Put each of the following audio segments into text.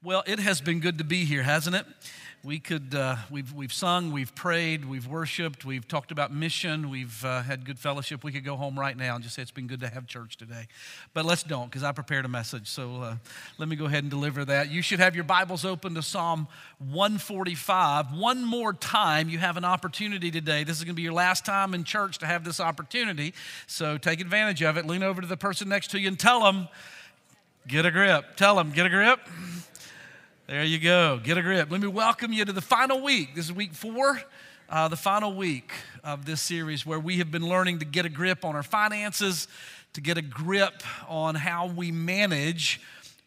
Well, it has been good to be here, hasn't it? We could, uh, we've, we've sung, we've prayed, we've worshiped, we've talked about mission, we've uh, had good fellowship. We could go home right now and just say it's been good to have church today. But let's don't, because I prepared a message. So uh, let me go ahead and deliver that. You should have your Bibles open to Psalm 145. One more time, you have an opportunity today. This is going to be your last time in church to have this opportunity. So take advantage of it. Lean over to the person next to you and tell them, get a grip. Tell them, get a grip. There you go. Get a grip. Let me welcome you to the final week. This is week four, uh, the final week of this series where we have been learning to get a grip on our finances, to get a grip on how we manage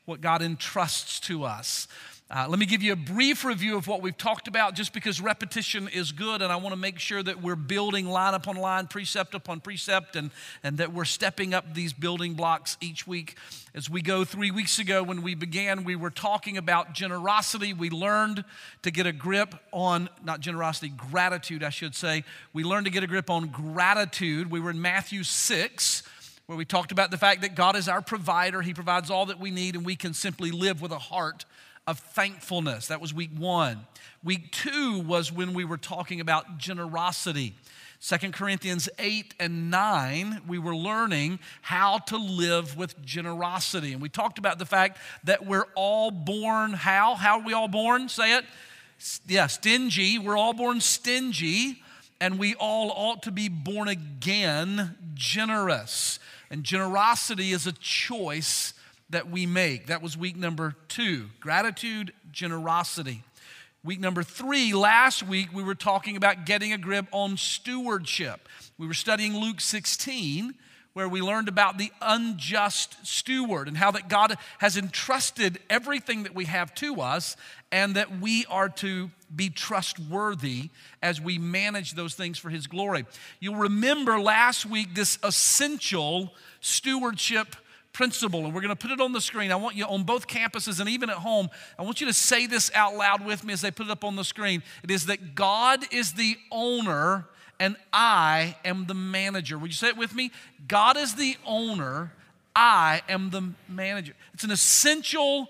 what God entrusts to us. Uh, let me give you a brief review of what we've talked about just because repetition is good, and I want to make sure that we're building line upon line, precept upon precept, and, and that we're stepping up these building blocks each week. As we go three weeks ago, when we began, we were talking about generosity. We learned to get a grip on, not generosity, gratitude, I should say. We learned to get a grip on gratitude. We were in Matthew 6 where we talked about the fact that God is our provider. He provides all that we need, and we can simply live with a heart of thankfulness. That was week one. Week two was when we were talking about generosity. Second Corinthians 8 and 9, we were learning how to live with generosity. And we talked about the fact that we're all born how? How are we all born? Say it. Yeah, stingy. We're all born stingy, and we all ought to be born again generous. And generosity is a choice that we make. That was week number two gratitude, generosity. Week number three, last week, we were talking about getting a grip on stewardship. We were studying Luke 16, where we learned about the unjust steward and how that God has entrusted everything that we have to us and that we are to be trustworthy as we manage those things for His glory. You'll remember last week this essential stewardship principle, and we're going to put it on the screen. I want you on both campuses and even at home, I want you to say this out loud with me as they put it up on the screen. It is that God is the owner and I am the manager. Would you say it with me? God is the owner, I am the manager. It's an essential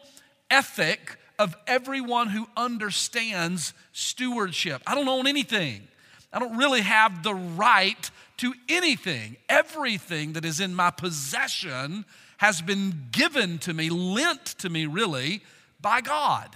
ethic of everyone who understands stewardship. I don't own anything. I don't really have the right to anything. Everything that is in my possession has been given to me, lent to me really, by God.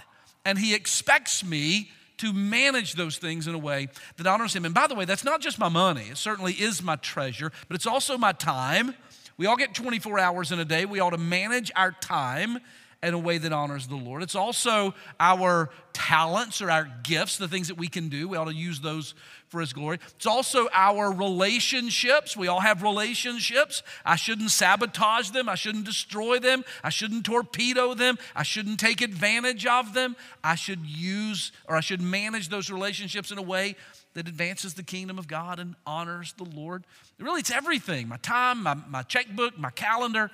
And He expects me to manage those things in a way that honors Him. And by the way, that's not just my money, it certainly is my treasure, but it's also my time. We all get 24 hours in a day. We ought to manage our time in a way that honors the Lord. It's also our talents or our gifts, the things that we can do. We ought to use those for His glory. It's also our relationships. We all have relationships. I shouldn't sabotage them. I shouldn't destroy them. I shouldn't torpedo them. I shouldn't take advantage of them. I should use or I should manage those relationships in a way that advances the kingdom of God and honors the Lord. Really, it's everything my time, my, my checkbook, my calendar,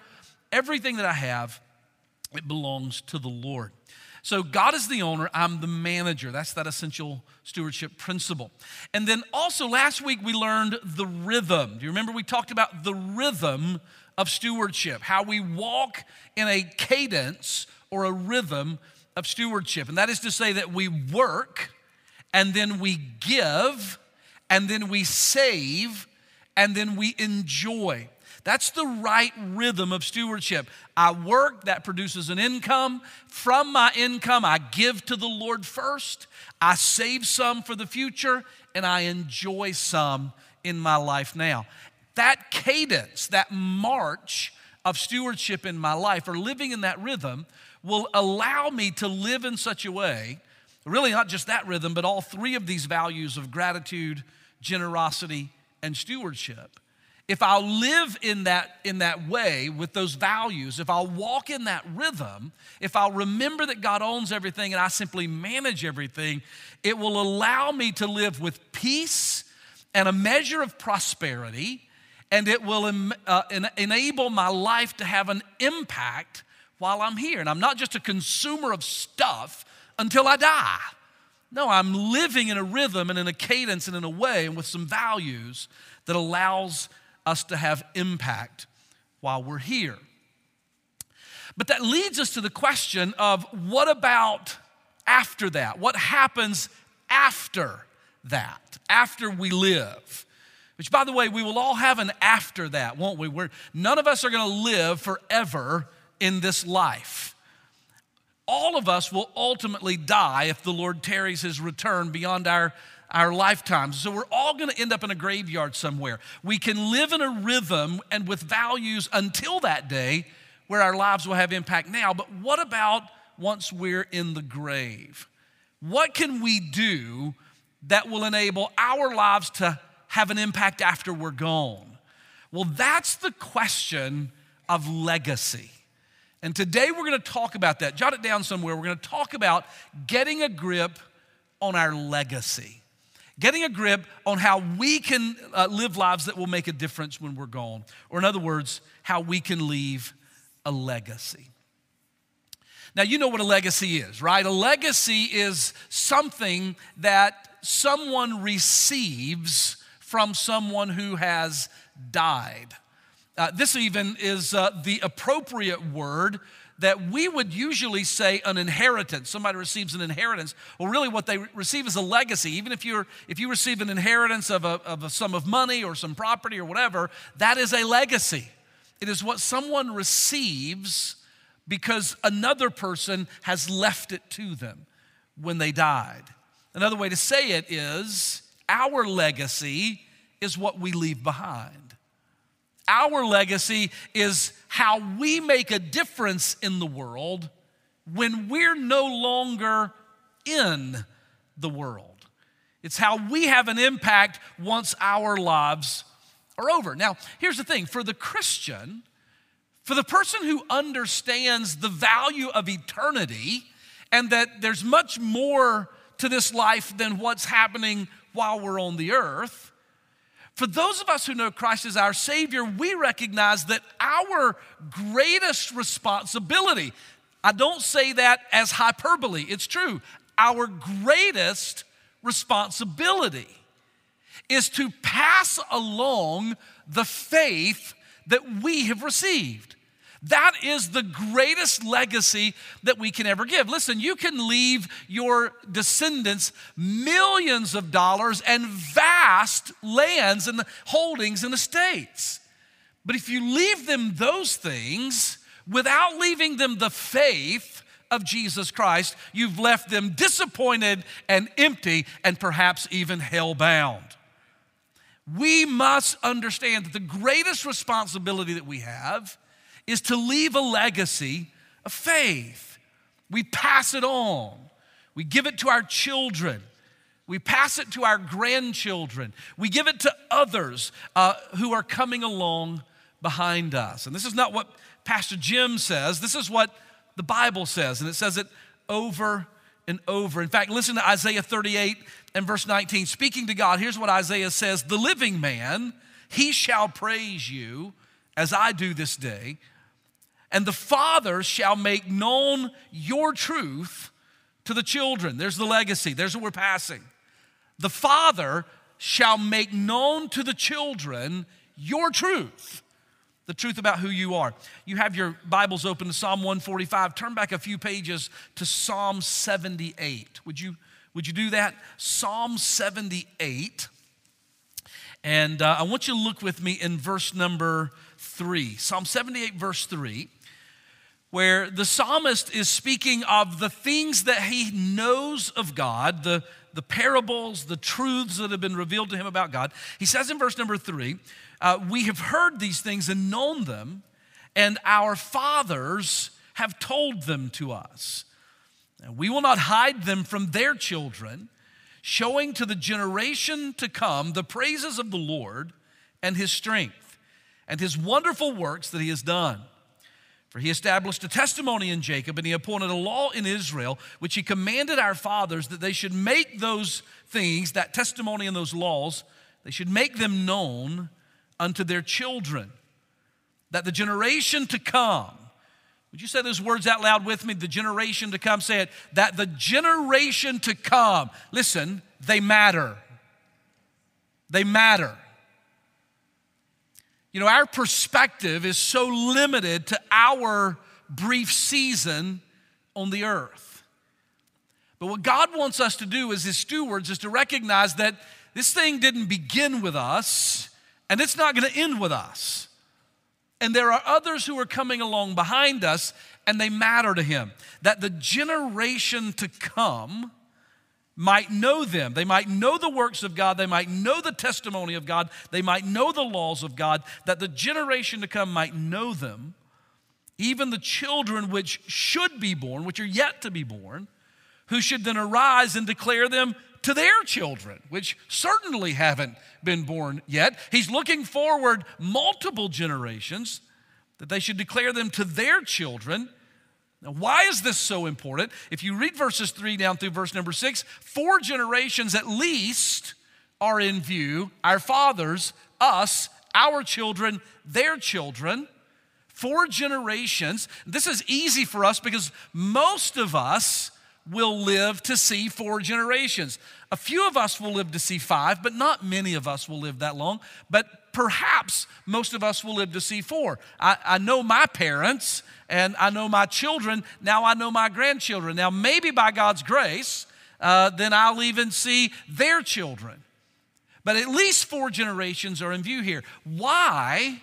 everything that I have, it belongs to the Lord. So God is the owner, I'm the manager. That's that essential stewardship principle. And then also last week we learned the rhythm. Do you remember we talked about the rhythm of stewardship, how we walk in a cadence or a rhythm of stewardship. And that is to say that we work and then we give and then we save and then we enjoy. That's the right rhythm of stewardship. I work, that produces an income. From my income, I give to the Lord first. I save some for the future, and I enjoy some in my life now. That cadence, that march of stewardship in my life, or living in that rhythm, will allow me to live in such a way, really not just that rhythm, but all three of these values of gratitude, generosity, and stewardship if I'll live in that, in that way with those values, if I'll walk in that rhythm, if I'll remember that God owns everything and I simply manage everything, it will allow me to live with peace and a measure of prosperity, and it will uh, en- enable my life to have an impact while I'm here. And I'm not just a consumer of stuff until I die. No, I'm living in a rhythm and in a cadence and in a way and with some values that allows us to have impact while we're here. But that leads us to the question of what about after that? What happens after that, after we live? Which, by the way, we will all have an after that, won't we? We're, none of us are going to live forever in this life. All of us will ultimately die if the Lord tarries his return beyond our, our lifetimes. So we're all going to end up in a graveyard somewhere. We can live in a rhythm and with values until that day where our lives will have impact now. But what about once we're in the grave? What can we do that will enable our lives to have an impact after we're gone? Well, that's the question of legacy. And today we're going to talk about that. Jot it down somewhere. We're going to talk about getting a grip on our legacy, getting a grip on how we can uh, live lives that will make a difference when we're gone. Or, in other words, how we can leave a legacy. Now, you know what a legacy is, right? A legacy is something that someone receives from someone who has died. Uh, this even is uh, the appropriate word that we would usually say an inheritance. Somebody receives an inheritance. Well, really, what they receive is a legacy. Even if you're if you receive an inheritance of a, of a sum of money or some property or whatever, that is a legacy. It is what someone receives because another person has left it to them when they died. Another way to say it is our legacy is what we leave behind. Our legacy is how we make a difference in the world when we're no longer in the world. It's how we have an impact once our lives are over. Now, here's the thing for the Christian, for the person who understands the value of eternity and that there's much more to this life than what's happening while we're on the earth. For those of us who know Christ as our Savior, we recognize that our greatest responsibility, I don't say that as hyperbole, it's true. Our greatest responsibility is to pass along the faith that we have received. That is the greatest legacy that we can ever give. Listen, you can leave your descendants millions of dollars and vast lands and holdings and estates. But if you leave them those things without leaving them the faith of Jesus Christ, you've left them disappointed and empty and perhaps even hell bound. We must understand that the greatest responsibility that we have is to leave a legacy of faith. We pass it on, we give it to our children. We pass it to our grandchildren. We give it to others uh, who are coming along behind us. And this is not what Pastor Jim says, this is what the Bible says. And it says it over and over. In fact, listen to Isaiah 38 and verse 19. Speaking to God, here's what Isaiah says The living man, he shall praise you as I do this day and the Father shall make known your truth to the children. There's the legacy, there's what we're passing. The Father shall make known to the children your truth, the truth about who you are. You have your Bibles open to Psalm 145. Turn back a few pages to Psalm 78. Would you, would you do that? Psalm 78. And uh, I want you to look with me in verse number three. Psalm 78, verse 3 where the psalmist is speaking of the things that he knows of God, the, the parables, the truths that have been revealed to him about God. He says in verse number three, uh, We have heard these things and known them, and our fathers have told them to us. And we will not hide them from their children, showing to the generation to come the praises of the Lord and his strength and his wonderful works that he has done. For he established a testimony in Jacob, and he appointed a law in Israel, which he commanded our fathers that they should make those things, that testimony and those laws, they should make them known unto their children, that the generation to come, would you say those words out loud with me? The generation to come, say it, that the generation to come, listen, they matter. They matter. You know, our perspective is so limited to our brief season on the earth. But what God wants us to do as His stewards is to recognize that this thing didn't begin with us and it's not going to end with us. And there are others who are coming along behind us and they matter to Him. That the generation to come, might know them. They might know the works of God. They might know the testimony of God. They might know the laws of God, that the generation to come might know them. Even the children which should be born, which are yet to be born, who should then arise and declare them to their children, which certainly haven't been born yet. He's looking forward multiple generations that they should declare them to their children now, why is this so important? If you read verses three down through verse number six, four generations at least are in view our fathers, us, our children, their children. Four generations. This is easy for us because most of us will live to see four generations. A few of us will live to see five, but not many of us will live that long. But perhaps most of us will live to see four. I, I know my parents and I know my children. Now I know my grandchildren. Now, maybe by God's grace, uh, then I'll even see their children. But at least four generations are in view here. Why?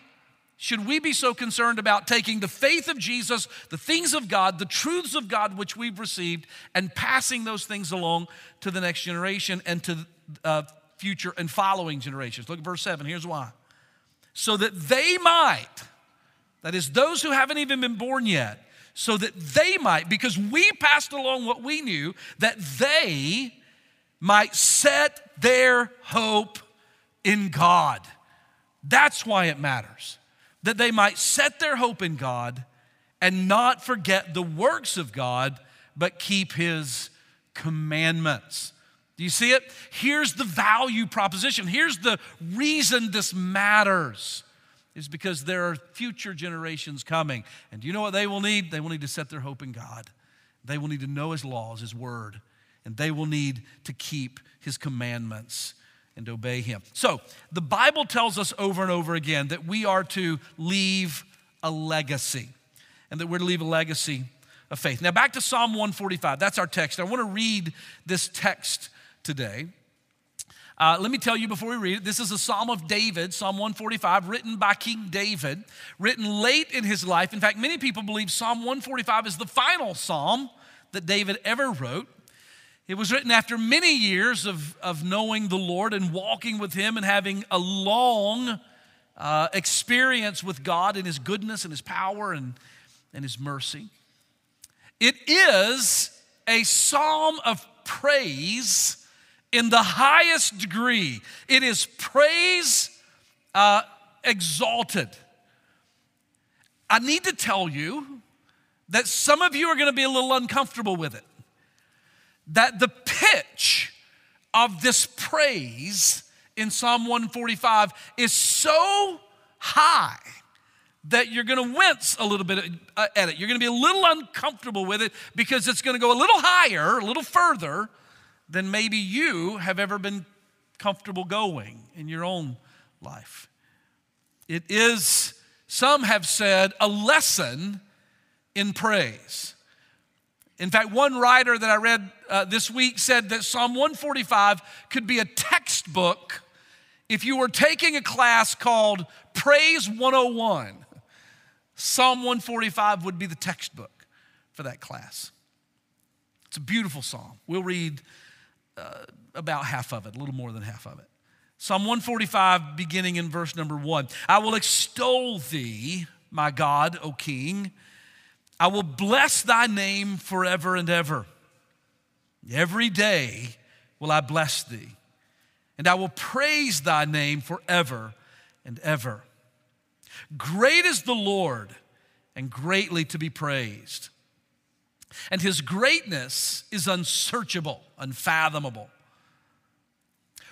should we be so concerned about taking the faith of Jesus, the things of God, the truths of God which we've received, and passing those things along to the next generation and to uh, future and following generations? Look at verse 7. Here's why. So that they might, that is, those who haven't even been born yet, so that they might, because we passed along what we knew, that they might set their hope in God. That's why it matters that they might set their hope in God and not forget the works of God, but keep his commandments. Do you see it? Here's the value proposition. Here's the reason this matters is because there are future generations coming. And do you know what they will need? They will need to set their hope in God. They will need to know his laws, his word, and they will need to keep his commandments and obey him. So, the Bible tells us over and over again that we are to leave a legacy and that we're to leave a legacy of faith. Now, back to Psalm 145. That's our text. I want to read this text today. Uh, let me tell you before we read it, this is a Psalm of David, Psalm 145, written by King David, written late in his life. In fact, many people believe Psalm 145 is the final psalm that David ever wrote. It was written after many years of, of knowing the Lord and walking with Him and having a long uh, experience with God and His goodness and His power and, and His mercy. It is a psalm of praise in the highest degree. It is praise uh, exalted. I need to tell you that some of you are going to be a little uncomfortable with it that the pitch of this praise in Psalm 145 is so high that you're going to wince a little bit at it. You're going to be a little uncomfortable with it because it's going to go a little higher, a little further than maybe you have ever been comfortable going in your own life. It is, some have said, a lesson in praise. In fact, one writer that I read uh, this week said that Psalm 145 could be a textbook if you were taking a class called Praise 101. Psalm 145 would be the textbook for that class. It's a beautiful psalm. We'll read uh, about half of it, a little more than half of it. Psalm 145, beginning in verse number one I will extol thee, my God, O King I will bless thy name forever and ever. Every day will I bless thee, and I will praise thy name forever and ever. Great is the Lord, and greatly to be praised. And his greatness is unsearchable, unfathomable.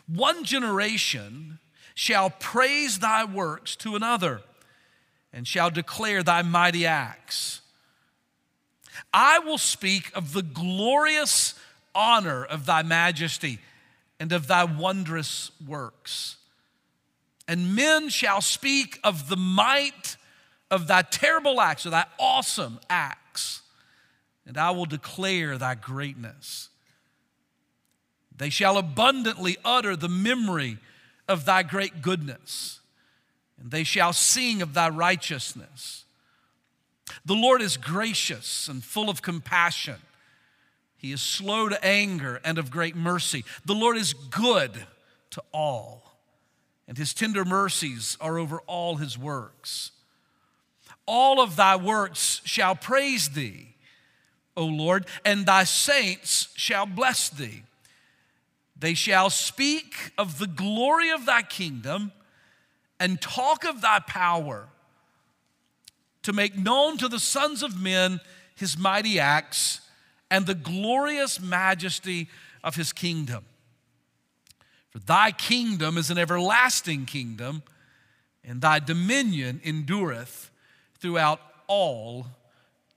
One generation shall praise thy works to another, and shall declare thy mighty acts. I will speak of the glorious honor of thy majesty and of thy wondrous works. And men shall speak of the might of thy terrible acts, or thy awesome acts, and I will declare thy greatness. They shall abundantly utter the memory of thy great goodness, and they shall sing of thy righteousness. The Lord is gracious and full of compassion. He is slow to anger and of great mercy. The Lord is good to all, and his tender mercies are over all his works. All of thy works shall praise thee, O Lord, and thy saints shall bless thee. They shall speak of the glory of thy kingdom and talk of thy power to make known to the sons of men his mighty acts and the glorious majesty of his kingdom. For thy kingdom is an everlasting kingdom, and thy dominion endureth throughout all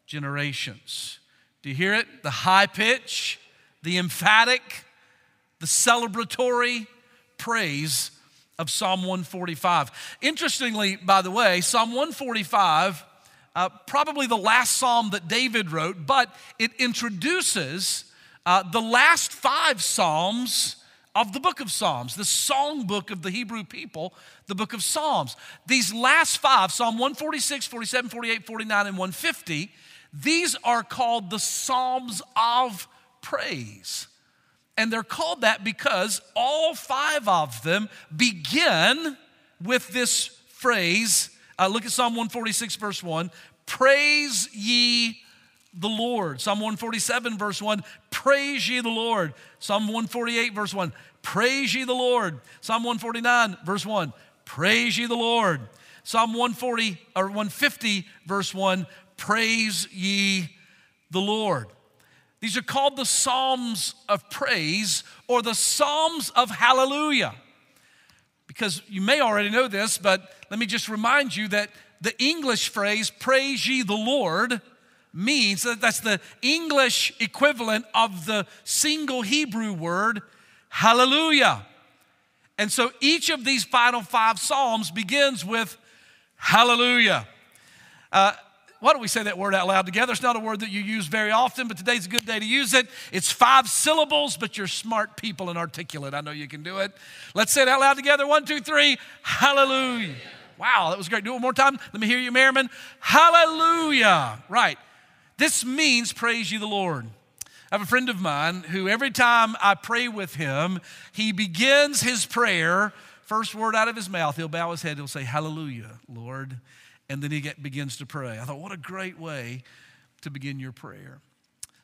generations. Do you hear it? The high pitch, the emphatic, the celebratory praise of Psalm 145. Interestingly, by the way, Psalm 145, uh, probably the last psalm that David wrote, but it introduces uh, the last five psalms of the book of Psalms, the song book of the Hebrew people, the book of Psalms. These last five, Psalm 146, 47, 48, 49, and 150, these are called the Psalms of Praise. And they're called that because all five of them begin with this phrase. Uh, look at Psalm 146, verse 1 Praise ye the Lord. Psalm 147, verse 1 Praise ye the Lord. Psalm 148, verse 1 Praise ye the Lord. Psalm 149, verse 1 Praise ye the Lord. Psalm 140 or 150, verse 1 Praise ye the Lord. These are called the Psalms of Praise or the Psalms of Hallelujah. Because you may already know this, but let me just remind you that the English phrase, praise ye the Lord, means that that's the English equivalent of the single Hebrew word, hallelujah. And so each of these final five Psalms begins with hallelujah. Uh, why don't we say that word out loud together? It's not a word that you use very often, but today's a good day to use it. It's five syllables, but you're smart people and articulate. I know you can do it. Let's say it out loud together. One, two, three. Hallelujah. Wow, that was great. Do it one more time. Let me hear you, Merriman. Hallelujah. Right. This means praise you, the Lord. I have a friend of mine who every time I pray with him, he begins his prayer, first word out of his mouth, he'll bow his head, he'll say, Hallelujah, Lord and then he get, begins to pray. I thought, what a great way to begin your prayer.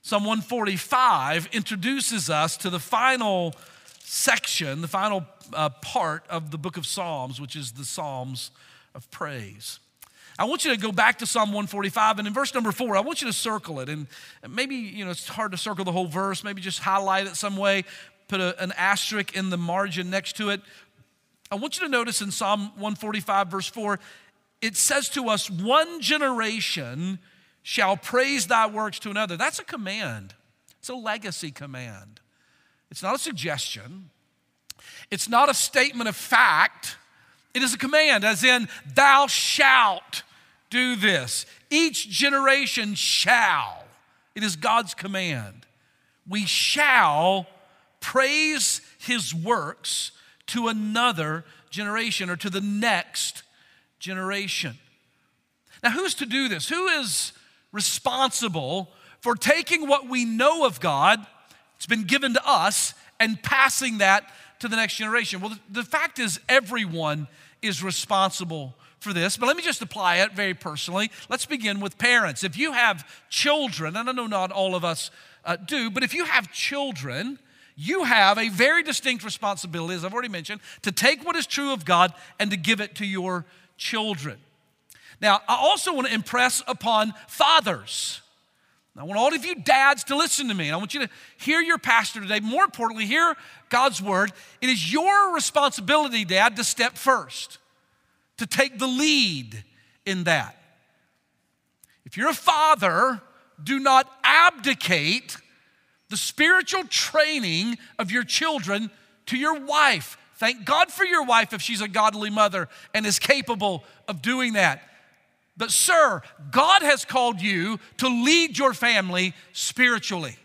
Psalm 145 introduces us to the final section, the final uh, part of the book of Psalms, which is the Psalms of praise. I want you to go back to Psalm 145 and in verse number four, I want you to circle it. And maybe, you know, it's hard to circle the whole verse, maybe just highlight it some way, put a, an asterisk in the margin next to it. I want you to notice in Psalm 145, verse 4, it says to us, one generation shall praise thy works to another. That's a command, it's a legacy command. It's not a suggestion, it's not a statement of fact. It is a command, as in, thou shalt do this. Each generation shall. It is God's command. We shall praise his works to another generation or to the next generation. Now, who's to do this? Who is responsible for taking what we know of God, it's been given to us, and passing that to the next generation? Well, the, fact is, everyone is responsible for this, but let me just apply it very personally. Let's begin with parents. If you have children, and I know not all of us uh, do, but if you have children, you have a very distinct responsibility, as I've already mentioned, to take what is true of God and to give it to your children. Now, I also want to impress upon fathers. I want all of you dads to listen to me. I want you to hear your pastor today. More importantly, hear God's word. It is your responsibility, dad, to step first, to take the lead in that. If you're a father, do not abdicate the spiritual training of your children to your wife. Thank God for your wife if she's a godly mother and is capable of doing that. But, sir, God has called you to lead your family spiritually.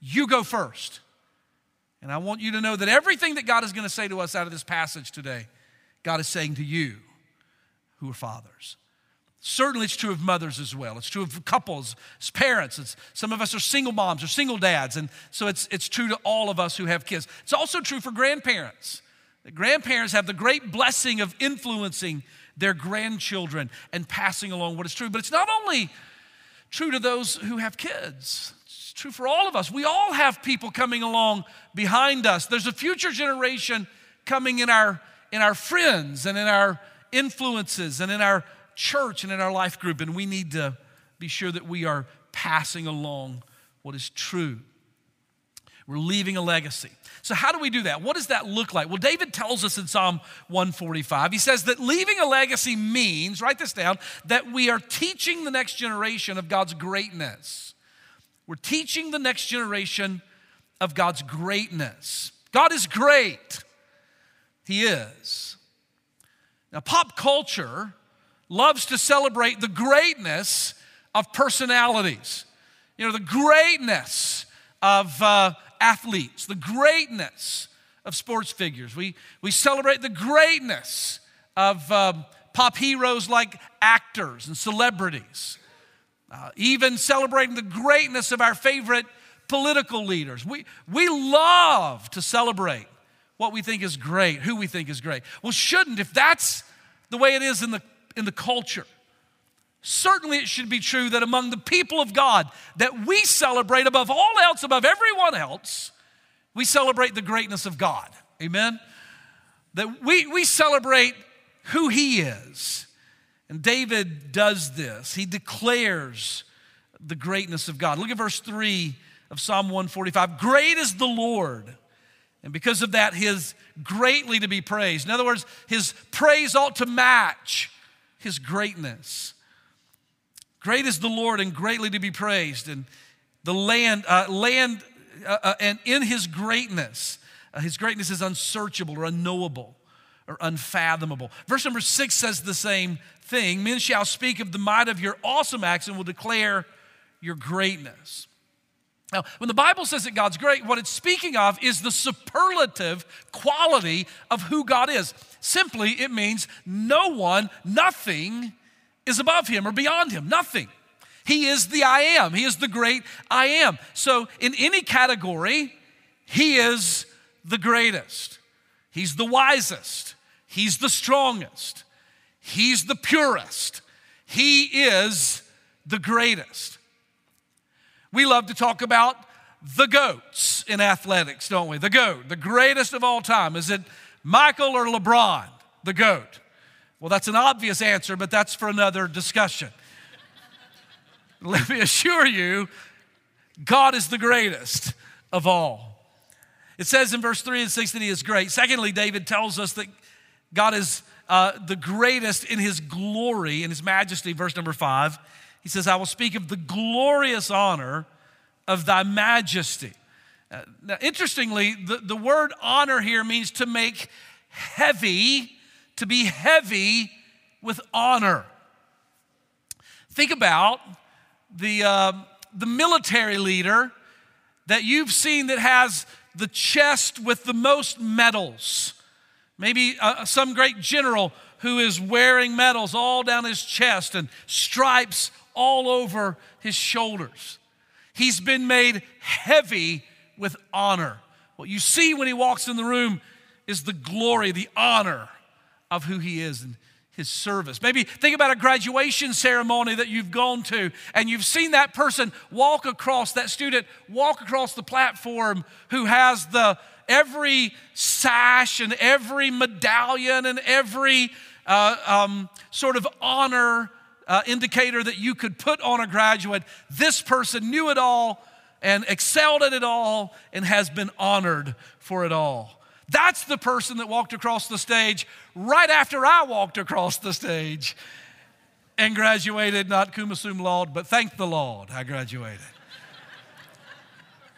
You go first. And I want you to know that everything that God is going to say to us out of this passage today, God is saying to you who are fathers. Certainly, it's true of mothers as well. It's true of couples, as parents. It's, some of us are single moms or single dads, and so it's, it's true to all of us who have kids. It's also true for grandparents. Grandparents have the great blessing of influencing their grandchildren and passing along what is true. But it's not only true to those who have kids, it's true for all of us. We all have people coming along behind us. There's a future generation coming in our, in our friends and in our influences and in our church and in our life group, and we need to be sure that we are passing along what is true. We're leaving a legacy. So, how do we do that? What does that look like? Well, David tells us in Psalm 145, he says that leaving a legacy means, write this down, that we are teaching the next generation of God's greatness. We're teaching the next generation of God's greatness. God is great. He is. Now, pop culture loves to celebrate the greatness of personalities, you know, the greatness of. Uh, athletes, the greatness of sports figures. We, we celebrate the greatness of um, pop heroes like actors and celebrities, uh, even celebrating the greatness of our favorite political leaders. We, we love to celebrate what we think is great, who we think is great. Well, shouldn't, if that's the way it is in the, in the culture, certainly it should be true that among the people of God that we celebrate above all else, above everyone else, we celebrate the greatness of God. Amen? That we, we celebrate who He is. And David does this. He declares the greatness of God. Look at verse 3 of Psalm 145. Great is the Lord. And because of that, his greatly to be praised. In other words, his praise ought to match his greatness. Great is the Lord and greatly to be praised. And the land, uh, land, uh, uh, and in his greatness, uh, his greatness is unsearchable or unknowable or unfathomable. Verse number six says the same thing Men shall speak of the might of your awesome acts and will declare your greatness. Now, when the Bible says that God's great, what it's speaking of is the superlative quality of who God is. Simply, it means no one, nothing is above him or beyond him. Nothing. He is the I am. He is the great I am. So, in any category, he is the greatest. He's the wisest. He's the strongest. He's the purest. He is the greatest. We love to talk about the goats in athletics, don't we? The goat, the greatest of all time. Is it Michael or LeBron, the goat? Well, that's an obvious answer, but that's for another discussion. Let me assure you, God is the greatest of all. It says in verse 3 and 6 that He is great. Secondly, David tells us that God is uh, the greatest in His glory, in His majesty. Verse number 5, He says, I will speak of the glorious honor of Thy majesty. Uh, now, interestingly, the, the word honor here means to make heavy to be heavy with honor. Think about the, uh, the military leader that you've seen that has the chest with the most medals. Maybe uh, some great general who is wearing medals all down his chest and stripes all over his shoulders. He's been made heavy with honor. What you see when he walks in the room is the glory, the honor of who he is and his service. Maybe think about a graduation ceremony that you've gone to and you've seen that person walk across, that student walk across the platform who has the every sash and every medallion and every uh, um, sort of honor uh, indicator that you could put on a graduate. This person knew it all and excelled at it all and has been honored for it all. That's the person that walked across the stage right after I walked across the stage and graduated, not cum laude, but thank the Lord, I graduated.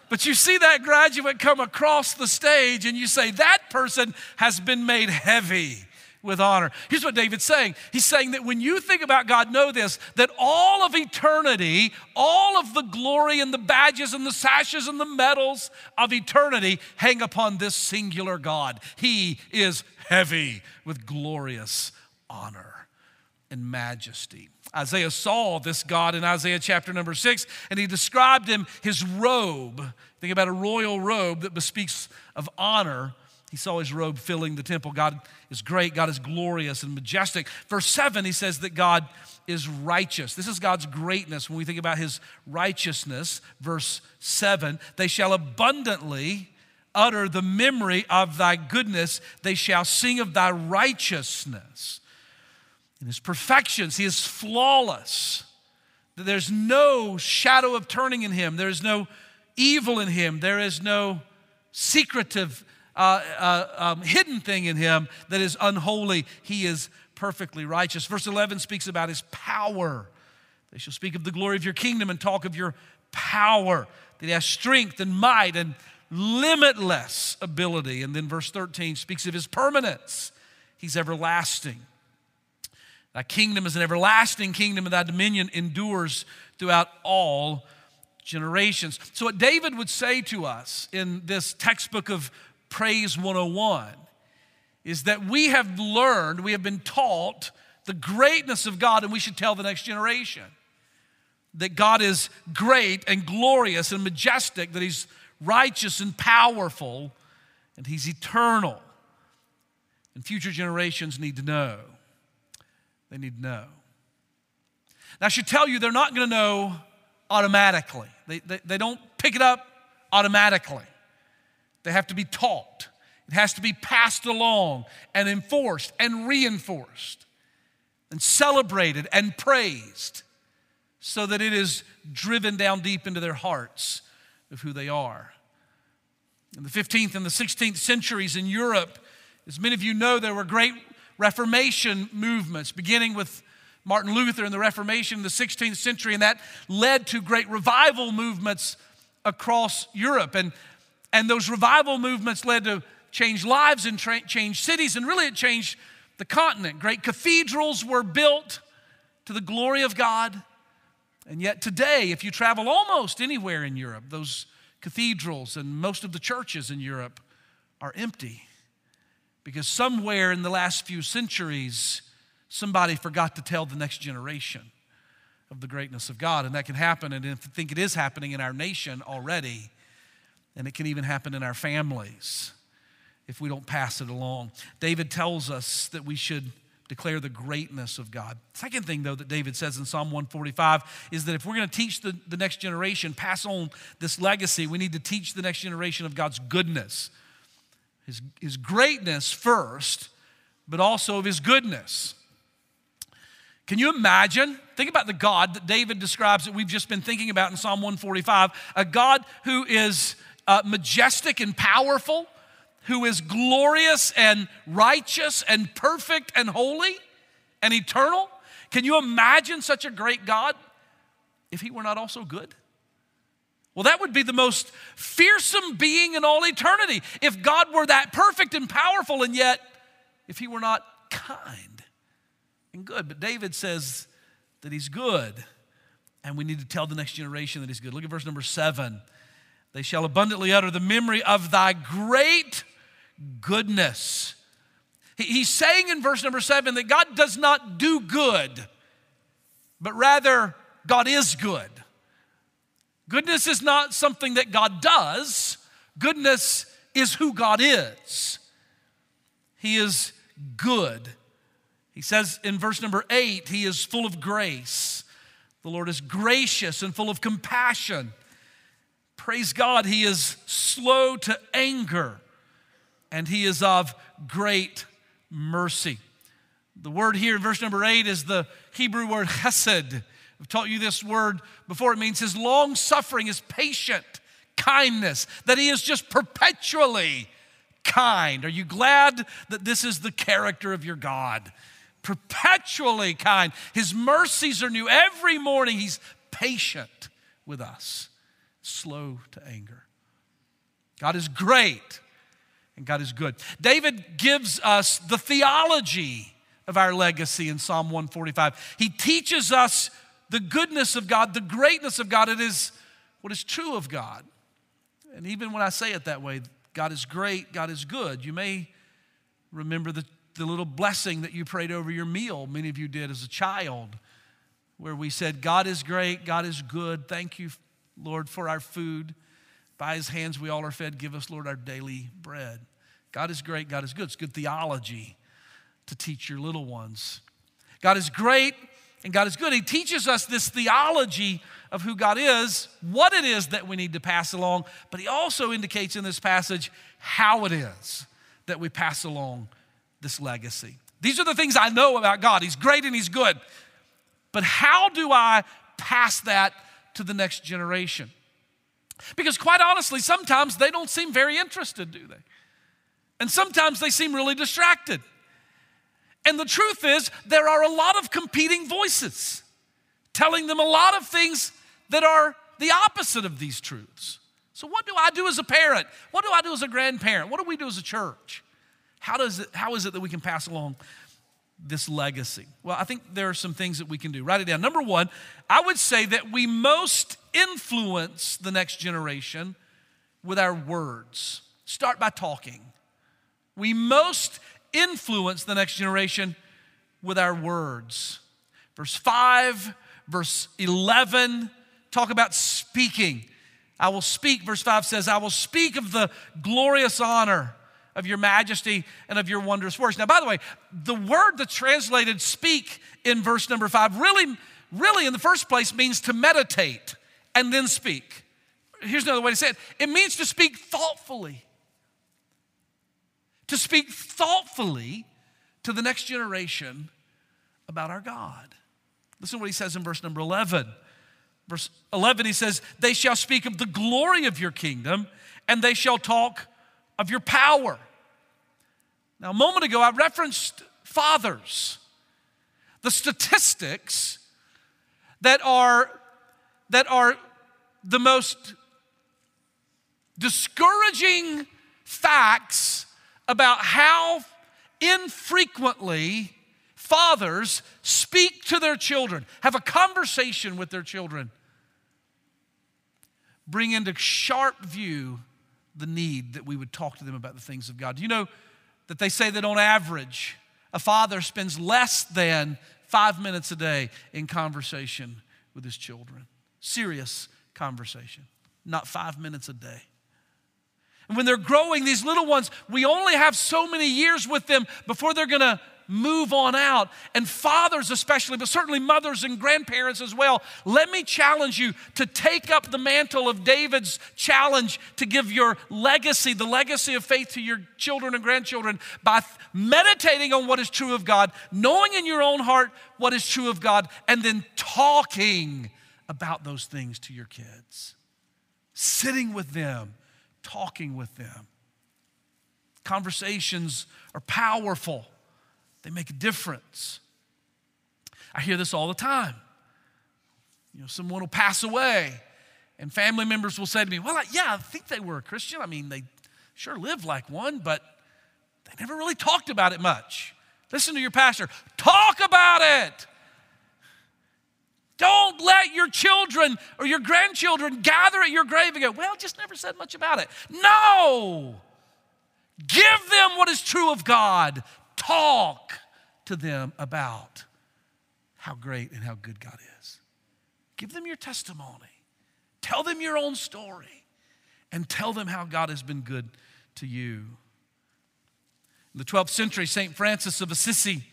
But you see that graduate come across the stage and you say, that person has been made heavy with honor. Here's what David's saying He's saying that when you think about God, know this that all of eternity, all of the glory and the badges and the sashes and the medals of eternity hang upon this singular God. He is heavy with glorious honor and majesty. Isaiah saw this God in Isaiah chapter number six, and he described him his robe. Think about a royal robe that bespeaks of honor he saw his robe filling the temple. God is great, God is glorious and majestic. Verse 7, he says that God is righteous. This is God's greatness when we think about his righteousness. Verse 7 they shall abundantly utter the memory of thy goodness, they shall sing of thy righteousness. In his perfections, he is flawless. There's no shadow of turning in him, there is no evil in him, there is no secretive uh, uh, um, hidden thing in him that is unholy. He is perfectly righteous. Verse 11 speaks about his power. They shall speak of the glory of your kingdom and talk of your power, that he has strength and might and limitless ability. And then verse 13 speaks of his permanence. He's everlasting. Thy kingdom is an everlasting kingdom, and thy dominion endures throughout all generations. So, what David would say to us in this textbook of Praise 101 is that we have learned, we have been taught the greatness of God, and we should tell the next generation that God is great and glorious and majestic, that He's righteous and powerful, and He's eternal. And future generations need to know. They need to know. Now, I should tell you, they're not going to know automatically, they, they, they don't pick it up automatically. They have to be taught. It has to be passed along and enforced and reinforced and celebrated and praised so that it is driven down deep into their hearts of who they are. In the 15th and the 16th centuries in Europe, as many of you know, there were great Reformation movements, beginning with Martin Luther and the Reformation in the 16th century, and that led to great revival movements across Europe. And and those revival movements led to change lives and tra- change cities, and really it changed the continent. Great cathedrals were built to the glory of God. And yet, today, if you travel almost anywhere in Europe, those cathedrals and most of the churches in Europe are empty because somewhere in the last few centuries, somebody forgot to tell the next generation of the greatness of God. And that can happen, and I think it is happening in our nation already. And it can even happen in our families if we don't pass it along. David tells us that we should declare the greatness of God. Second thing, though, that David says in Psalm 145 is that if we're going to teach the, the next generation, pass on this legacy, we need to teach the next generation of God's goodness, his, his greatness first, but also of his goodness. Can you imagine? Think about the God that David describes that we've just been thinking about in Psalm 145 a God who is uh, majestic and powerful, who is glorious and righteous and perfect and holy and eternal? Can you imagine such a great God if he were not also good? Well, that would be the most fearsome being in all eternity. If God were that perfect and powerful, and yet if he were not kind and good. But David says that he's good, and we need to tell the next generation that he's good. Look at verse number seven. They shall abundantly utter the memory of thy great goodness. He's saying in verse number seven that God does not do good, but rather God is good. Goodness is not something that God does, goodness is who God is. He is good. He says in verse number eight, He is full of grace. The Lord is gracious and full of compassion. Praise God, he is slow to anger and he is of great mercy. The word here in verse number eight is the Hebrew word chesed. I've taught you this word before. It means his long suffering, his patient kindness, that he is just perpetually kind. Are you glad that this is the character of your God? Perpetually kind. His mercies are new every morning. He's patient with us slow to anger. God is great and God is good. David gives us the theology of our legacy in Psalm 145. He teaches us the goodness of God, the greatness of God. It is what is true of God. And even when I say it that way, God is great, God is good. You may remember the, the little blessing that you prayed over your meal, many of you did as a child, where we said, God is great, God is good. Thank you, Lord, for our food. By his hands we all are fed. Give us, Lord, our daily bread. God is great, God is good. It's good theology to teach your little ones. God is great and God is good. He teaches us this theology of who God is, what it is that we need to pass along, but he also indicates in this passage how it is that we pass along this legacy. These are the things I know about God. He's great and he's good. But how do I pass that to the next generation? Because, quite honestly, sometimes they don't seem very interested, do they? And sometimes they seem really distracted. And the truth is, there are a lot of competing voices telling them a lot of things that are the opposite of these truths. So, what do I do as a parent? What do I do as a grandparent? What do we do as a church? How, does it, how is it that we can pass along this legacy? Well, I think there are some things that we can do. Write it down. Number one, I would say that we most influence the next generation with our words. Start by talking. We most influence the next generation with our words. Verse 5, verse 11 talk about speaking. I will speak, verse 5 says, I will speak of the glorious honor of your majesty and of your wondrous works. Now, by the way, the word that's translated speak in verse number 5 really, really in the first place means to meditate and then speak. Here's another way to say it it means to speak thoughtfully. To speak thoughtfully to the next generation about our God. Listen to what he says in verse number 11. Verse 11, he says, They shall speak of the glory of your kingdom, and they shall talk of your power. Now, a moment ago, I referenced fathers. The statistics that are, that are the most discouraging facts about how infrequently fathers speak to their children, have a conversation with their children, bring into sharp view the need that we would talk to them about the things of God. Do you know that they say that on average, a father spends less than five minutes a day in conversation with his children? Serious conversation, not five minutes a day. And when they're growing, these little ones, we only have so many years with them before they're gonna move on out. And fathers, especially, but certainly mothers and grandparents as well, let me challenge you to take up the mantle of David's challenge to give your legacy, the legacy of faith to your children and grandchildren by meditating on what is true of God, knowing in your own heart what is true of God, and then talking about those things to your kids. Sitting with them talking with them. Conversations are powerful, they make a difference. I hear this all the time. You know, someone will pass away, and family members will say to me, Well, yeah, I think they were a Christian. I mean, they sure lived like one, but they never really talked about it much. Listen to your pastor, talk about it. Don't let your children or your grandchildren gather at your grave and go, Well, just never said much about it. No! Give them what is true of God. Talk to them about how great and how good God is. Give them your testimony. Tell them your own story. And tell them how God has been good to you. In the 12th century, St. Francis of Assisi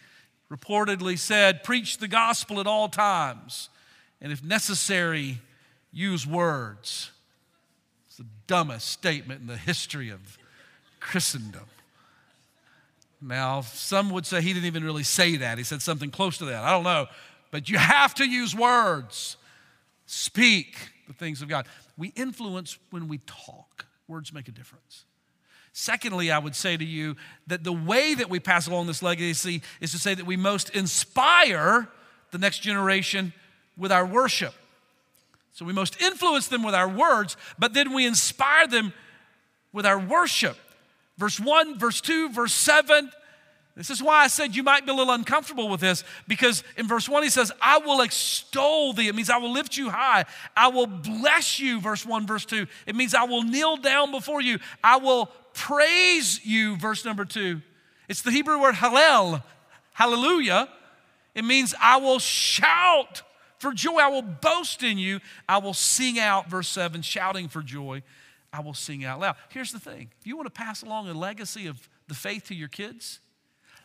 reportedly said, Preach the gospel at all times and if necessary, use words. It's the dumbest statement in the history of Christendom. Now, some would say he didn't even really say that. He said something close to that. I don't know. But you have to use words. Speak the things of God. We influence when we talk, words make a difference. Secondly, I would say to you that the way that we pass along this legacy is to say that we most inspire the next generation with our worship. So we most influence them with our words, but then we inspire them with our worship. Verse 1, verse 2, verse 7. This is why I said you might be a little uncomfortable with this because in verse 1 he says, I will extol thee. It means I will lift you high. I will bless you, verse 1, verse 2. It means I will kneel down before you. I will praise you, verse number 2. It's the Hebrew word hallel, hallelujah. It means I will shout for joy. I will boast in you. I will sing out, verse 7, shouting for joy. I will sing out loud. Here's the thing if you want to pass along a legacy of the faith to your kids,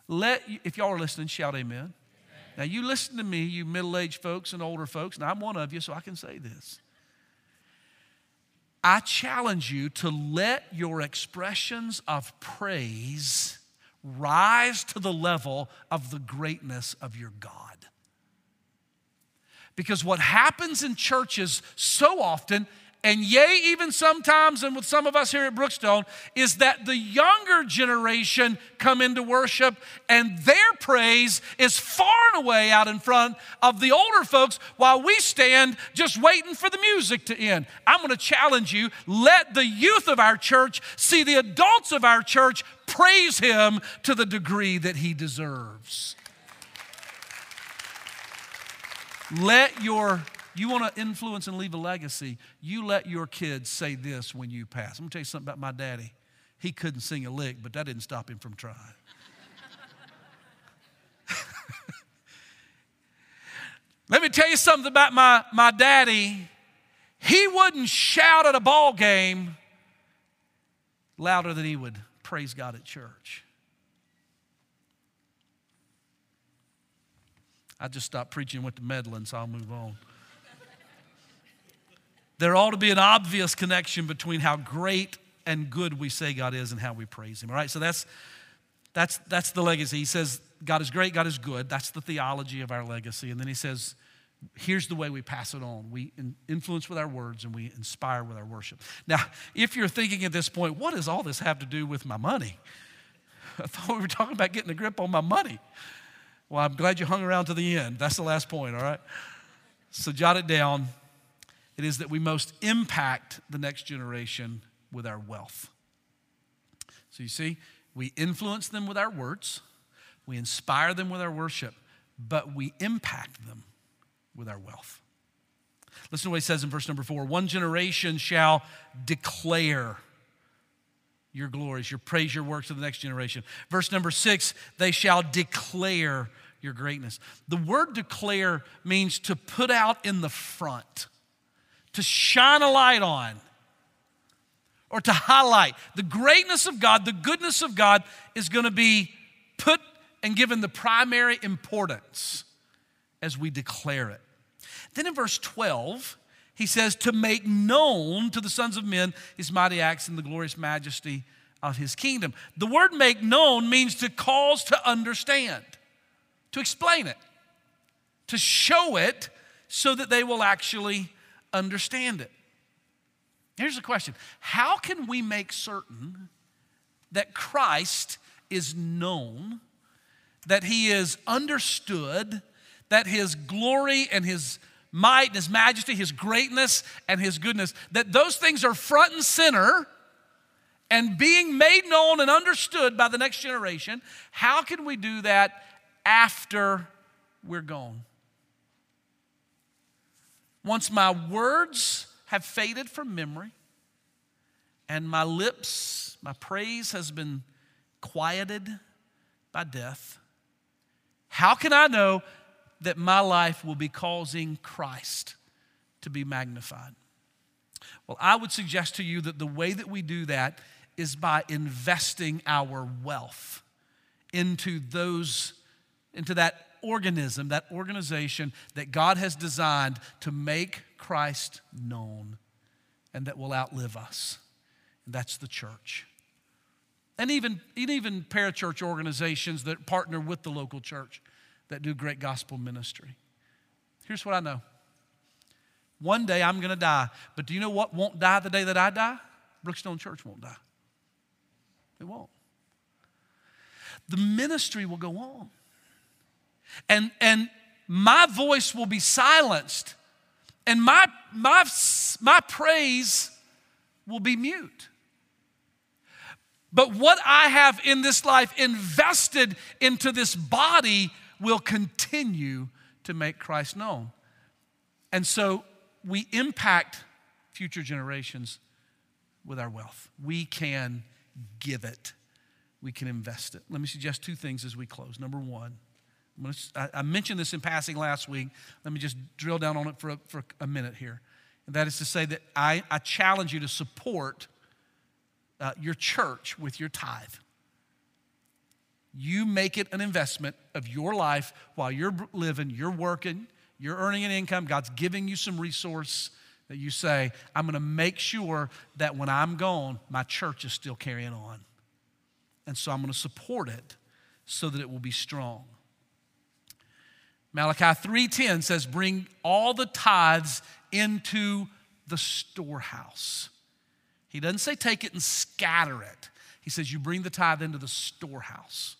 let, if y'all are listening, shout amen. amen. Now, you listen to me, you middle aged folks and older folks, and I'm one of you, so I can say this. I challenge you to let your expressions of praise rise to the level of the greatness of your God. Because what happens in churches so often and yea, even sometimes, and with some of us here at Brookstone, is that the younger generation come into worship and their praise is far and away out in front of the older folks while we stand just waiting for the music to end. I'm going to challenge you let the youth of our church see the adults of our church praise him to the degree that he deserves. Let your you want to influence and leave a legacy, you let your kids say this when you pass. I'm going to tell you something about my daddy. He couldn't sing a lick, but that didn't stop him from trying. Let me tell you something about my, my daddy. He wouldn't shout at a ball game louder than he would praise God at church. I just stopped preaching went to meddling, so I'll move on there ought to be an obvious connection between how great and good we say God is and how we praise Him. All right, so that's that's that's the legacy. He says God is great, God is good. That's the theology of our legacy. And then he says, here's the way we pass it on. We influence with our words and we inspire with our worship. Now, if you're thinking at this point, what does all this have to do with my money? I thought we were talking about getting a grip on my money. Well, I'm glad you hung around to the end. That's the last point, all right? So jot it down it is that we most impact the next generation with our wealth. So you see, we influence them with our words, we inspire them with our worship, but we impact them with our wealth. Listen to what he says in verse number four one generation shall declare your glories, your praise, your works to the next generation. Verse number six, they shall declare your greatness. The word declare means to put out in the front to shine a light on or to highlight. The greatness of God, the goodness of God is going to be put and given the primary importance as we declare it. Then in verse 12, he says, To make known to the sons of men his mighty acts and the glorious majesty of his kingdom. The word make known means to cause to understand, to explain it, to show it so that they will actually understand it. Here's the question How can we make certain that Christ is known, that he is understood, that his glory and his might and his majesty, his greatness and his goodness, that those things are front and center and being made known and understood by the next generation? How can we do that after we're gone? Once my words have faded from memory and my lips, my praise has been quieted by death, how can I know that my life will be causing Christ to be magnified? Well, I would suggest to you that the way that we do that is by investing our wealth into those into that organism, that organization that God has designed to make Christ known and that will outlive us. And that's the church. And even, even parachurch organizations that partner with the local church that do great gospel ministry. Here's what I know one day I'm going to die, but do you know what won't die the day that I die? Brookstone Church won't die. It won't. The ministry will go on. And, and my voice will be silenced, and my, my, my praise will be mute. But what I have in this life invested into this body will continue to make Christ known. And so we impact future generations with our wealth. We can give it, we can invest it. Let me suggest two things as we close. Number one, I mentioned this in passing last week. Let me just drill down on it for a, for a minute here. And that is to say that I, I challenge you to support uh, your church with your tithe. You make it an investment of your life while you're living, you're working, you're earning an income, God's giving you some resource that you say, I'm going to make sure that when I'm gone, my church is still carrying on. And so I'm going to support it so that it will be strong. Malachi 3:10 says bring all the tithes into the storehouse. He doesn't say take it and scatter it. He says you bring the tithe into the storehouse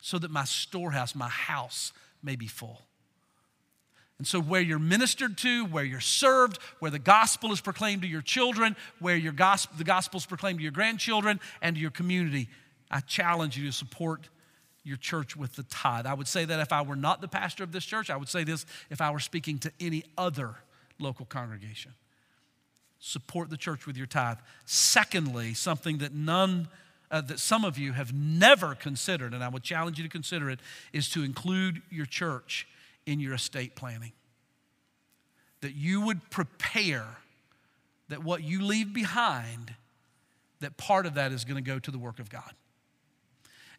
so that my storehouse, my house may be full. And so, where you're ministered to, where you're served, where the gospel is proclaimed to your children, where your gospel, the gospel is proclaimed to your grandchildren and to your community, I challenge you to support your church with the tithe. I would say that if I were not the pastor of this church, I would say this if I were speaking to any other local congregation. Support the church with your tithe. Secondly, something that none uh, that some of you have never considered, and I would challenge you to consider it, is to include your church in your estate planning. That you would prepare that what you leave behind, that part of that is going to go to the work of God.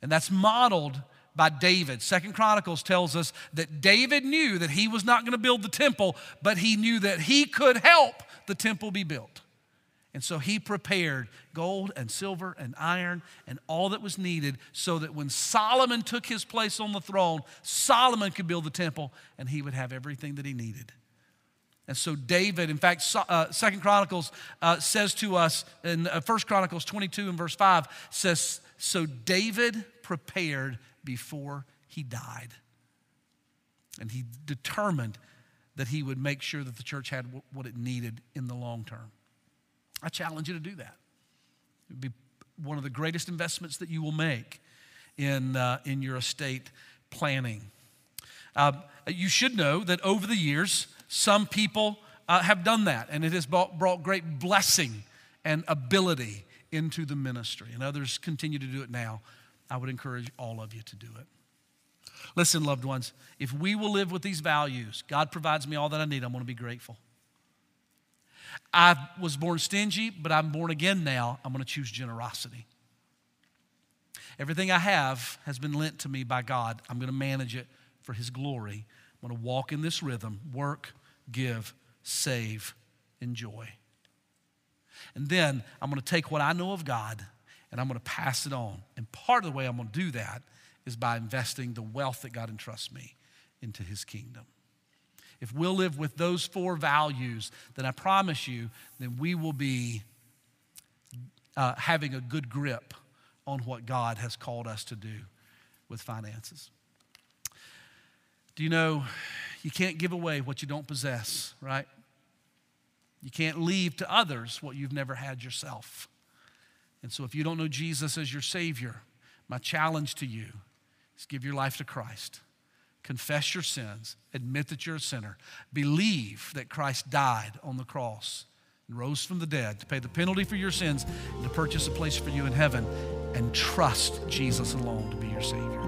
And that's modeled by David. Second Chronicles tells us that David knew that he was not going to build the temple, but he knew that he could help the temple be built. And so he prepared gold and silver and iron and all that was needed so that when Solomon took his place on the throne, Solomon could build the temple and he would have everything that he needed. And so David, in fact, uh, Second Chronicles uh, says to us, in uh, First Chronicles 22 and verse 5 says, so David prepared before he died. And he determined that he would make sure that the church had what it needed in the long term. I challenge you to do that. It would be one of the greatest investments that you will make in, uh, in your estate planning. Uh, you should know that over the years, some people uh, have done that, and it has brought, brought great blessing and ability into the ministry, and others continue to do it now. I would encourage all of you to do it. Listen, loved ones, if we will live with these values, God provides me all that I need, I'm going to be grateful. I was born stingy, but I'm born again now. I'm going to choose generosity. Everything I have has been lent to me by God. I'm going to manage it for His glory. I'm going to walk in this rhythm work, give, save, enjoy. And then I'm going to take what I know of God and I'm going to pass it on. And part of the way I'm going to do that is by investing the wealth that God entrusts me into His kingdom. If we'll live with those four values, then I promise you, then we will be uh, having a good grip on what God has called us to do with finances. Do you know you can't give away what you don't possess, right? You can't leave to others what you've never had yourself. And so, if you don't know Jesus as your Savior, my challenge to you is give your life to Christ. Confess your sins, admit that you're a sinner, believe that Christ died on the cross and rose from the dead to pay the penalty for your sins and to purchase a place for you in heaven, and trust Jesus alone to be your Savior.